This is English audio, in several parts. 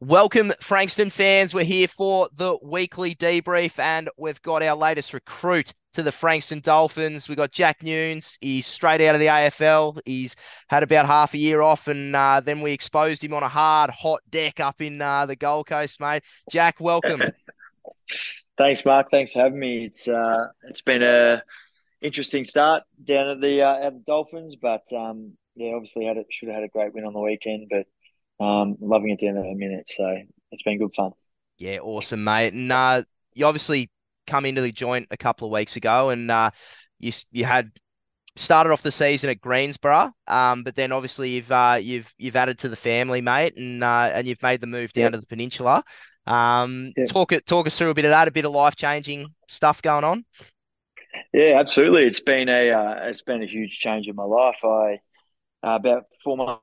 Welcome, Frankston fans. We're here for the weekly debrief, and we've got our latest recruit to the Frankston Dolphins. We've got Jack Newnes. He's straight out of the AFL. He's had about half a year off, and uh, then we exposed him on a hard, hot deck up in uh, the Gold Coast, mate. Jack, welcome. Thanks, Mark. Thanks for having me. It's uh, it's been a interesting start down at the uh, at the Dolphins, but um, yeah, obviously had it should have had a great win on the weekend, but um, loving it down at a minute. So it's been good fun. Yeah, awesome, mate. And uh, you obviously come into the joint a couple of weeks ago, and uh, you you had started off the season at Greensborough, um, but then obviously you've uh, you've you've added to the family, mate, and uh, and you've made the move down to the peninsula. Um, talk it talk us through a bit of that, a bit of life changing stuff going on. Yeah, absolutely. It's been a uh, it's been a huge change in my life. I uh, about four months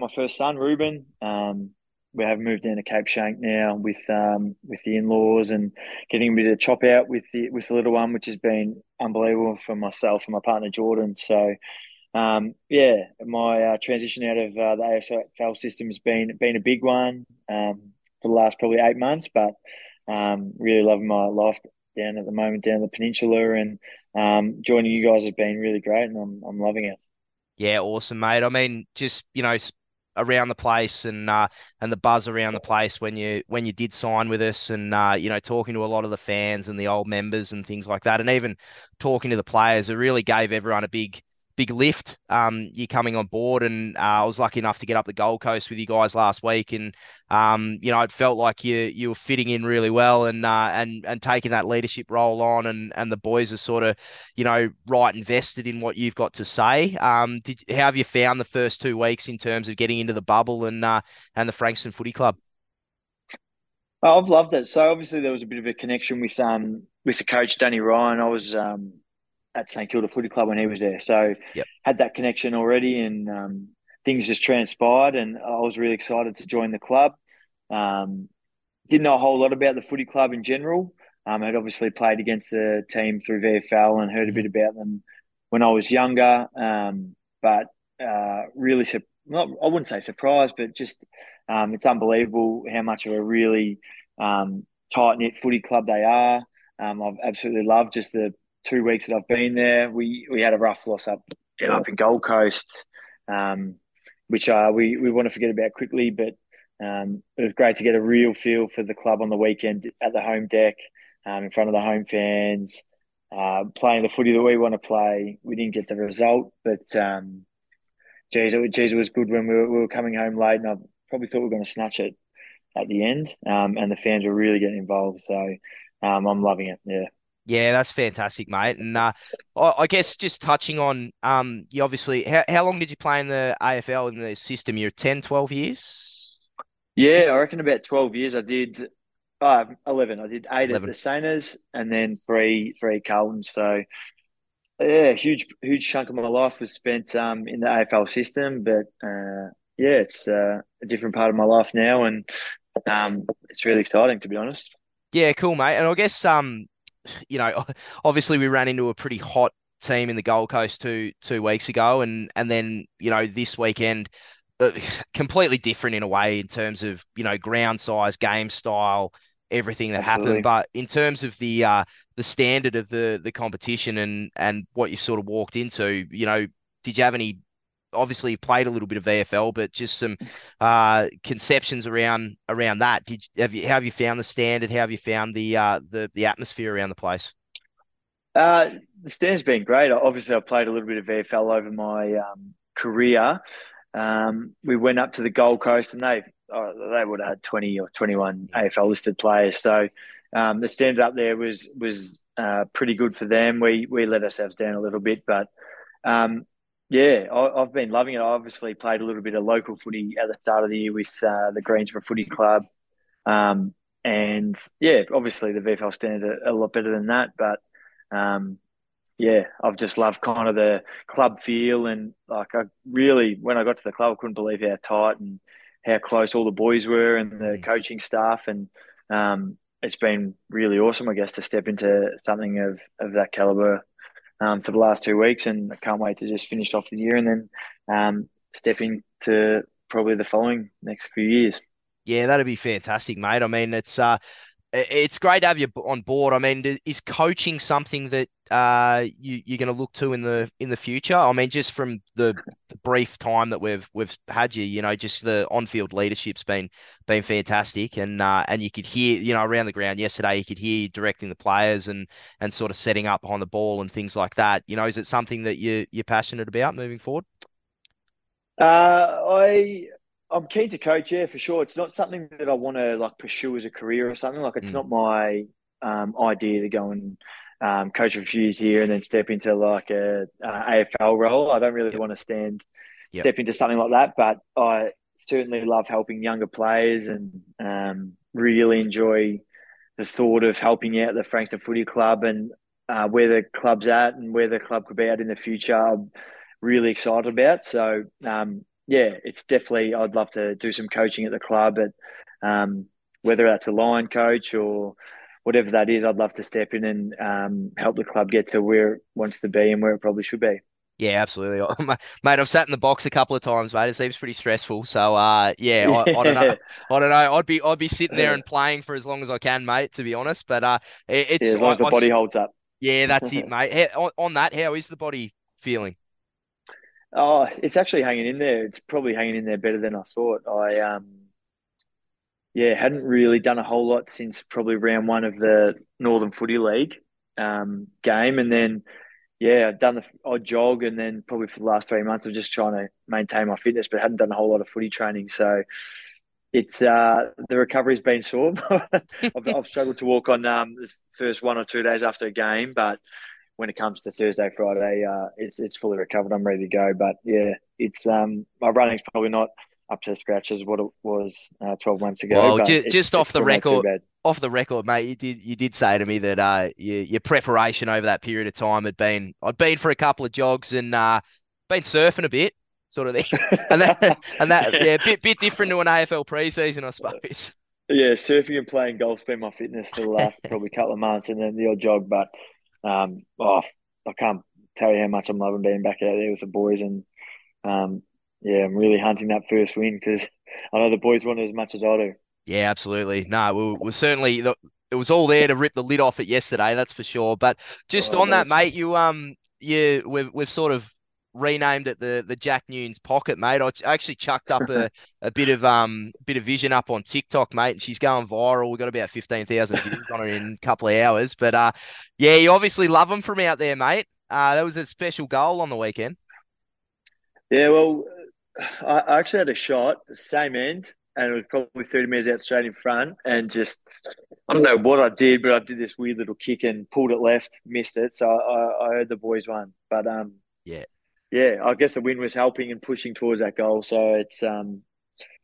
my first son, Ruben. Um, we have moved down to Cape Schanck now with um, with the in laws and getting a bit of chop out with the with the little one, which has been unbelievable for myself and my partner Jordan. So, um, yeah, my uh, transition out of uh, the AFL system has been been a big one um, for the last probably eight months, but um, really loving my life down at the moment down the peninsula and um, joining you guys has been really great, and I'm I'm loving it. Yeah, awesome, mate. I mean, just you know, around the place and uh, and the buzz around the place when you when you did sign with us and uh, you know talking to a lot of the fans and the old members and things like that and even talking to the players it really gave everyone a big big lift. Um, you coming on board, and uh, I was lucky enough to get up the Gold Coast with you guys last week, and um, you know, it felt like you you were fitting in really well, and uh, and and taking that leadership role on, and and the boys are sort of, you know, right invested in what you've got to say. Um, did how have you found the first two weeks in terms of getting into the bubble and uh, and the Frankston Footy Club? I've loved it. So obviously there was a bit of a connection with um with the coach Danny Ryan. I was um at St Kilda Footy Club when he was there. So yep. had that connection already, and um, things just transpired, and I was really excited to join the club. Um, didn't know a whole lot about the footy club in general. Um, I'd obviously played against the team through VFL and heard a bit mm-hmm. about them when I was younger, um, but uh, really, su- not I wouldn't say surprised, but just um, it's unbelievable how much of a really um, tight knit footy club they are. I've absolutely loved just the two weeks that I've been there, we we had a rough loss up up in Gold Coast, um, which uh, we we want to forget about quickly. But um, it was great to get a real feel for the club on the weekend at the home deck, um, in front of the home fans, uh, playing the footy that we want to play. We didn't get the result, but um, geez, it, geez, it was good when we were, we were coming home late, and I probably thought we were going to snatch it at the end. Um, and the fans were really getting involved, so um, I'm loving it. Yeah. Yeah, that's fantastic, mate. And uh, I, guess just touching on, um, you obviously, how, how long did you play in the AFL in the system? You're 10, 12 years? Yeah, I reckon about 12 years. I did uh, 11. I did eight 11. at the Saners and then three, three Carltons. So, yeah, huge, huge chunk of my life was spent um, in the AFL system. But uh, yeah, it's uh, a different part of my life now. And um, it's really exciting, to be honest. Yeah, cool, mate. And I guess um, you know, obviously we ran into a pretty hot team in the Gold Coast two two weeks ago, and and then you know this weekend, uh, completely different in a way in terms of you know ground size, game style, everything that Absolutely. happened. But in terms of the uh, the standard of the the competition and and what you sort of walked into, you know, did you have any obviously played a little bit of VFL, but just some uh, conceptions around around that. Did have you how have you found the standard? How have you found the uh, the the atmosphere around the place? Uh, the standard's been great. Obviously, I've played a little bit of VFL over my um, career. Um, we went up to the Gold Coast, and they oh, they would have had twenty or twenty one AFL listed players. So um, the standard up there was was uh, pretty good for them. We we let ourselves down a little bit, but um, yeah, I, have been loving it. I obviously played a little bit of local footy at the start of the year with uh, the Greensborough Footy Club. Um, and yeah, obviously the VFL stands a, a lot better than that. But um, yeah, I've just loved kind of the club feel. And like, I really, when I got to the club, I couldn't believe how tight and how close all the boys were and the mm. coaching staff. And um, it's been really awesome, I guess, to step into something of, of that caliber um, for the last two weeks, and I can't wait to just finish off the year and then um, step into probably the following next few years. Yeah, that'd be fantastic, mate. I mean, it's uh, it's great to have you on board. I mean, is coaching something that uh, you, you're going to look to in the in the future? I mean, just from the, the, brief time that we've we've had you, you know, just the on field leadership's been been fantastic, and uh, and you could hear, you know, around the ground yesterday, you could hear you directing the players and and sort of setting up behind the ball and things like that. You know, is it something that you you're passionate about moving forward? Uh, I I'm keen to coach, yeah, for sure. It's not something that I want to like pursue as a career or something. Like it's mm. not my um, idea to go and um, coach for a few years here and then step into like a, a AFL role. I don't really yep. want to stand yep. step into something like that, but I certainly love helping younger players and um, really enjoy the thought of helping out the Frankston Footy Club and uh, where the club's at and where the club could be at in the future. I'm really excited about. So um, yeah, it's definitely I'd love to do some coaching at the club, but um, whether that's a line coach or whatever that is, I'd love to step in and um, help the club get to where it wants to be and where it probably should be. Yeah, absolutely, mate. I've sat in the box a couple of times, mate. It seems pretty stressful. So, uh, yeah, I, I, don't know. I don't know. I'd be, I'd be sitting there and playing for as long as I can, mate. To be honest, but uh, it, it's yeah, as long as the body holds up. Yeah, that's it, mate. on, on that, how is the body feeling? Oh, it's actually hanging in there. It's probably hanging in there better than I thought. I um, yeah, hadn't really done a whole lot since probably round one of the Northern Footy League um, game, and then yeah, I've done the odd jog, and then probably for the last three months, I'm just trying to maintain my fitness, but hadn't done a whole lot of footy training. So it's uh, the recovery's been sore. I've, I've, struggled to walk on um, the first one or two days after a game, but when it comes to Thursday, Friday, uh, it's it's fully recovered. I'm ready to go. But yeah, it's um, my running's probably not up to scratch as what it was uh, 12 months ago. Well, just, just off the record, off the record, mate, you did you did say to me that uh, your, your preparation over that period of time had been I'd been for a couple of jogs and uh, been surfing a bit, sort of thing, and that and that yeah, a bit bit different to an AFL preseason, I suppose. Yeah, surfing and playing golf's been my fitness for the last probably couple of months, and then the odd jog. But um, oh, I can't tell you how much I'm loving being back out there with the boys, and um, yeah, I'm really hunting that first win because I know the boys want it as much as I do. Yeah, absolutely. No, we we're certainly it was all there to rip the lid off it yesterday, that's for sure. But just oh, on that, mate, you um, yeah, we've we've sort of renamed it the the Jack Newnes pocket, mate. I actually chucked up a, a bit of um bit of vision up on TikTok, mate, and she's going viral. We got about fifteen thousand views on her in a couple of hours. But uh, yeah, you obviously love them from out there, mate. Uh, that was a special goal on the weekend. Yeah, well, I actually had a shot, same end, and it was probably 30 metres out straight in front. And just, I don't know what I did, but I did this weird little kick and pulled it left, missed it. So I, I heard the boys won. But um, yeah, yeah, I guess the wind was helping and pushing towards that goal. So it's um,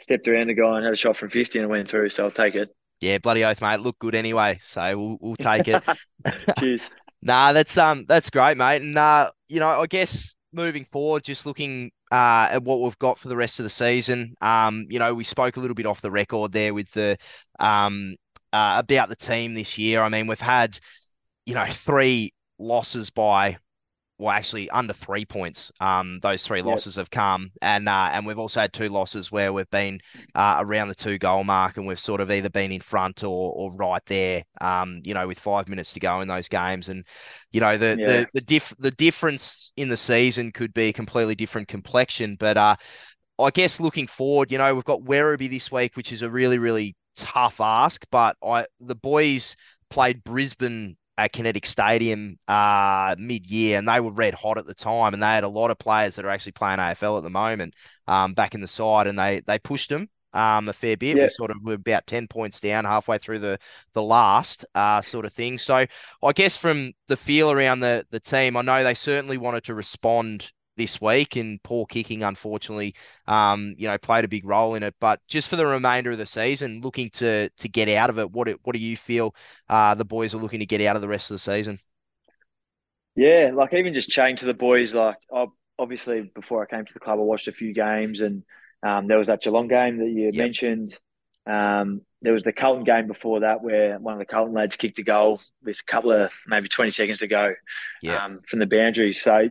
stepped around the guy and had a shot from 50 and went through. So I'll take it. Yeah, bloody oath, mate. Look good anyway. So we'll, we'll take it. Cheers. nah, that's um that's great, mate. And uh, you know, I guess moving forward, just looking uh, at what we've got for the rest of the season. Um, you know, we spoke a little bit off the record there with the um uh, about the team this year. I mean, we've had you know three losses by well, actually under three points. Um, those three yep. losses have come, and uh, and we've also had two losses where we've been uh, around the two goal mark, and we've sort of either been in front or or right there. Um, you know, with five minutes to go in those games, and you know the yeah. the the diff the difference in the season could be a completely different complexion. But uh, I guess looking forward, you know, we've got Werribee this week, which is a really really tough ask, but I the boys played Brisbane at Kinetic Stadium uh, mid-year, and they were red hot at the time, and they had a lot of players that are actually playing AFL at the moment um, back in the side, and they they pushed them um, a fair bit. Yeah. We sort of were about ten points down halfway through the the last uh, sort of thing. So I guess from the feel around the the team, I know they certainly wanted to respond this week, and poor kicking, unfortunately, um, you know, played a big role in it. But just for the remainder of the season, looking to to get out of it, what what do you feel uh, the boys are looking to get out of the rest of the season? Yeah, like even just chatting to the boys, like obviously before I came to the club, I watched a few games, and um, there was that Geelong game that you yep. mentioned. Um, there was the Carlton game before that where one of the Carlton lads kicked a goal with a couple of maybe 20 seconds to go yeah. um, from the boundary. So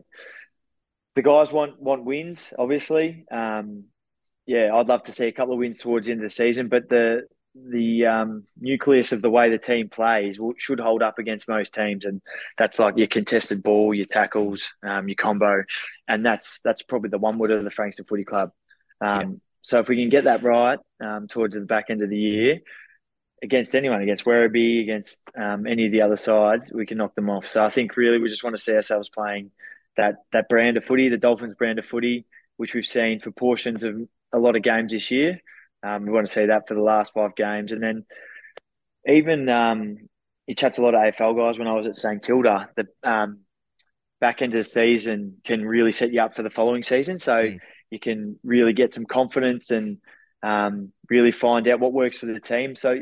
the guys want want wins, obviously. Um, yeah, I'd love to see a couple of wins towards the end of the season, but the the um, nucleus of the way the team plays should hold up against most teams, and that's like your contested ball, your tackles, um, your combo, and that's that's probably the one word of the Frankston Footy Club. Um, yeah. So if we can get that right um, towards the back end of the year, against anyone, against Werribee, against um, any of the other sides, we can knock them off. So I think really we just want to see ourselves playing that that brand of footy, the Dolphins brand of footy, which we've seen for portions of a lot of games this year. Um, we want to see that for the last five games, and then even um, he chats a lot of AFL guys. When I was at St Kilda, the um, back end of the season can really set you up for the following season. So mm. you can really get some confidence and um, really find out what works for the team. So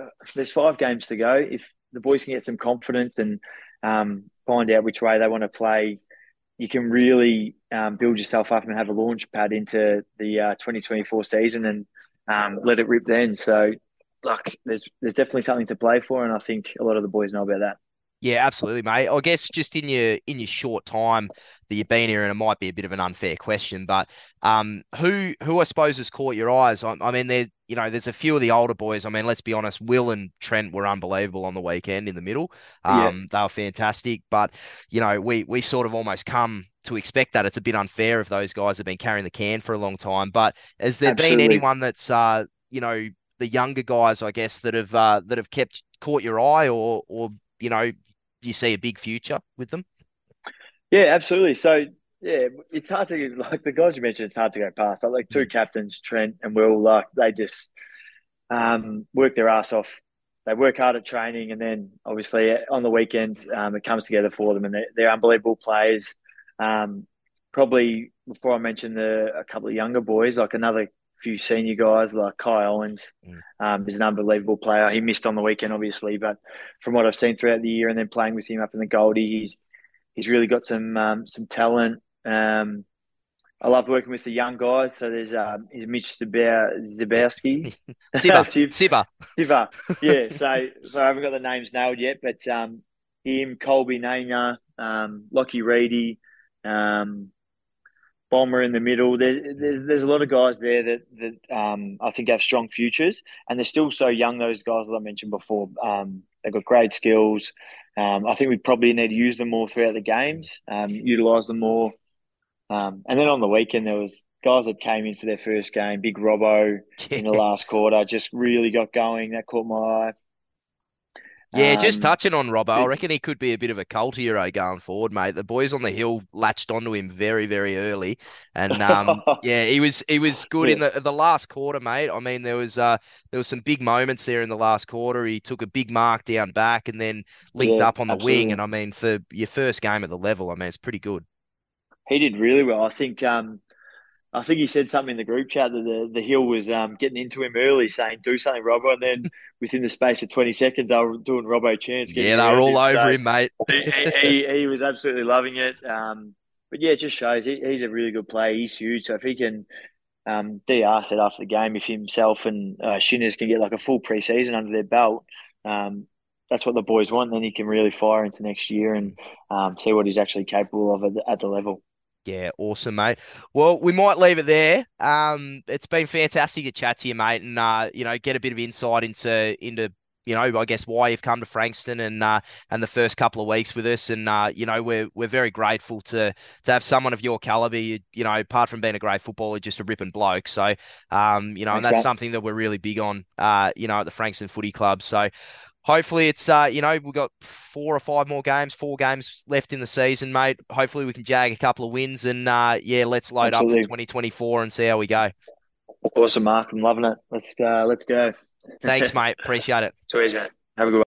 uh, there's five games to go. If the boys can get some confidence and um, find out which way they want to play, you can really um, build yourself up and have a launch pad into the uh, 2024 season and um, let it rip then. So, look, there's there's definitely something to play for, and I think a lot of the boys know about that. Yeah, absolutely, mate. I guess just in your in your short time that you've been here, and it might be a bit of an unfair question, but um, who who I suppose has caught your eyes? I, I mean, there you know, there's a few of the older boys. I mean, let's be honest, Will and Trent were unbelievable on the weekend in the middle. Um, yeah. they were fantastic, but you know, we we sort of almost come to expect that. It's a bit unfair if those guys have been carrying the can for a long time. But has there Absolutely. been anyone that's uh, you know, the younger guys, I guess, that have uh, that have kept caught your eye, or or you know, do you see a big future with them? Yeah, absolutely. So yeah, it's hard to like the guys you mentioned. It's hard to go past. Like two mm. captains, Trent and Will. Like they just um, work their ass off. They work hard at training, and then obviously on the weekends um, it comes together for them, and they're, they're unbelievable players. Um, probably before I mention the a couple of younger boys, like another few senior guys like Kai Owens mm. um, is an unbelievable player. He missed on the weekend, obviously, but from what I've seen throughout the year and then playing with him up in the Goldie, he's he's really got some um, some talent. Um, I love working with the young guys. So there's um, is Mitch Zabowski, Siba, Siba, Siba. Yeah. So so I haven't got the names nailed yet, but um, him, Colby Nana, um, Lockie Reedy, um, Bomber in the middle. There, there's there's a lot of guys there that that um, I think have strong futures, and they're still so young. Those guys that I mentioned before, um, they've got great skills. Um, I think we probably need to use them more throughout the games, um, utilize them more. Um, and then on the weekend, there was guys that came in for their first game. Big Robbo in the last quarter just really got going. That caught my eye. Yeah, um, just touching on Robbo, I reckon he could be a bit of a cult hero going forward, mate. The boys on the hill latched onto him very, very early, and um, yeah, he was he was good yeah. in the the last quarter, mate. I mean, there was uh there was some big moments there in the last quarter. He took a big mark down back and then linked yeah, up on the absolutely. wing, and I mean, for your first game at the level, I mean, it's pretty good. He did really well. I think um, I think he said something in the group chat that the, the hill was um, getting into him early, saying "Do something, Robbo," and then within the space of twenty seconds, they were doing Robbo chance. Yeah, they were all him. over so him, mate. he, he, he, was absolutely loving it. Um, but yeah, it just shows he, he's a really good player. He's huge, so if he can, um, Dr said after the game, if himself and uh, Shinners can get like a full preseason under their belt, um, that's what the boys want. Then he can really fire into next year and um, see what he's actually capable of at the, at the level. Yeah, awesome, mate. Well, we might leave it there. Um, it's been fantastic to chat to you, mate, and uh, you know, get a bit of insight into into you know, I guess why you've come to Frankston and uh, and the first couple of weeks with us, and uh, you know, we're we're very grateful to to have someone of your caliber. You, you know, apart from being a great footballer, just a ripping bloke. So, um, you know, Thanks, and that's mate. something that we're really big on. Uh, you know, at the Frankston Footy Club. So, hopefully it's uh you know we've got four or five more games four games left in the season mate. Hopefully we can jag a couple of wins and uh yeah let's load Absolutely. up for 2024 and see how we go. Awesome mark. I'm loving it. Let's uh let's go. Thanks mate. Appreciate it. Cheers, mate. Have a good one